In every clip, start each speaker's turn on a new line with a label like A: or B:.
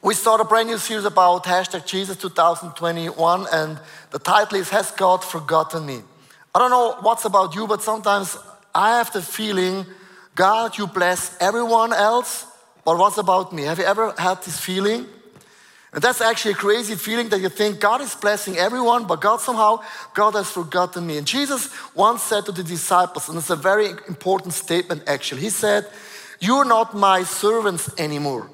A: We start a brand new series about hashtag Jesus 2021, and the title is Has God Forgotten Me? I don't know what's about you, but sometimes I have the feeling, God, you bless everyone else, but what's about me? Have you ever had this feeling? And that's actually a crazy feeling that you think God is blessing everyone, but God somehow, God has forgotten me. And Jesus once said to the disciples, and it's a very important statement actually, He said, You're not my servants anymore.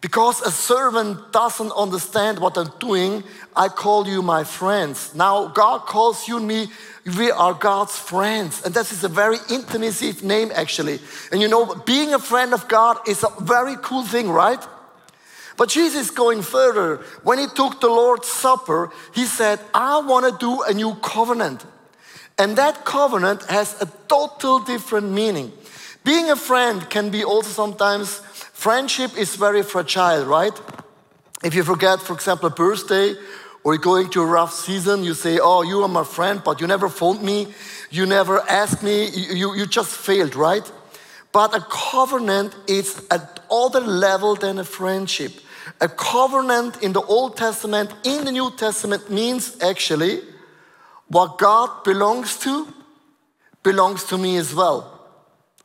A: Because a servant doesn't understand what I'm doing, I call you my friends. Now, God calls you and me, we are God's friends. And this is a very intimacy name, actually. And you know, being a friend of God is a very cool thing, right? But Jesus is going further. When he took the Lord's Supper, he said, I want to do a new covenant. And that covenant has a total different meaning. Being a friend can be also sometimes, friendship is very fragile, right? If you forget, for example, a birthday or you're going through a rough season, you say, Oh, you are my friend, but you never phoned me, you never asked me, you, you, you just failed, right? But a covenant is at other level than a friendship. A covenant in the Old Testament, in the New Testament, means actually what God belongs to belongs to me as well.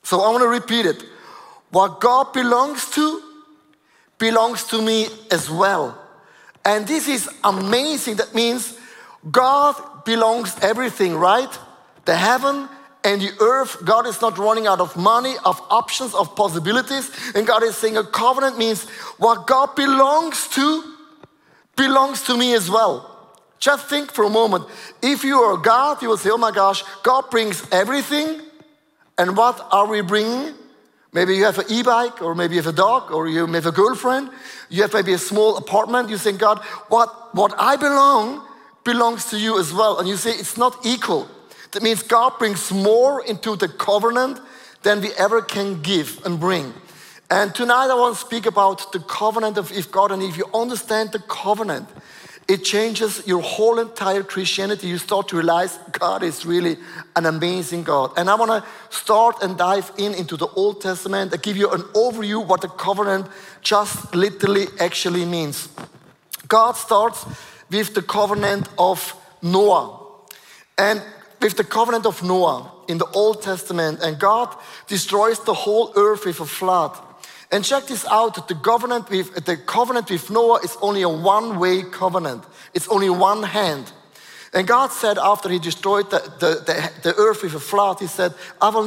A: So I want to repeat it. What God belongs to belongs to me as well. And this is amazing. That means God belongs everything, right? The heaven and the earth, God is not running out of money, of options, of possibilities. And God is saying a covenant means what God belongs to belongs to me as well. Just think for a moment. If you are God, you will say, oh my gosh, God brings everything. And what are we bringing? Maybe you have an e bike, or maybe you have a dog, or you have a girlfriend. You have maybe a small apartment. You think, God, what, what I belong belongs to you as well. And you say, it's not equal. That means God brings more into the covenant than we ever can give and bring. And tonight I want to speak about the covenant of if God, and if you understand the covenant, it changes your whole entire Christianity. You start to realize God is really an amazing God. And I want to start and dive in into the Old Testament and give you an overview what the covenant just literally actually means. God starts with the covenant of Noah. And with the covenant of Noah in the Old Testament, and God destroys the whole earth with a flood. And check this out: the covenant with the covenant with Noah is only a one-way covenant. It's only one hand. And God said after He destroyed the, the, the, the earth with a flood, He said, "I will never."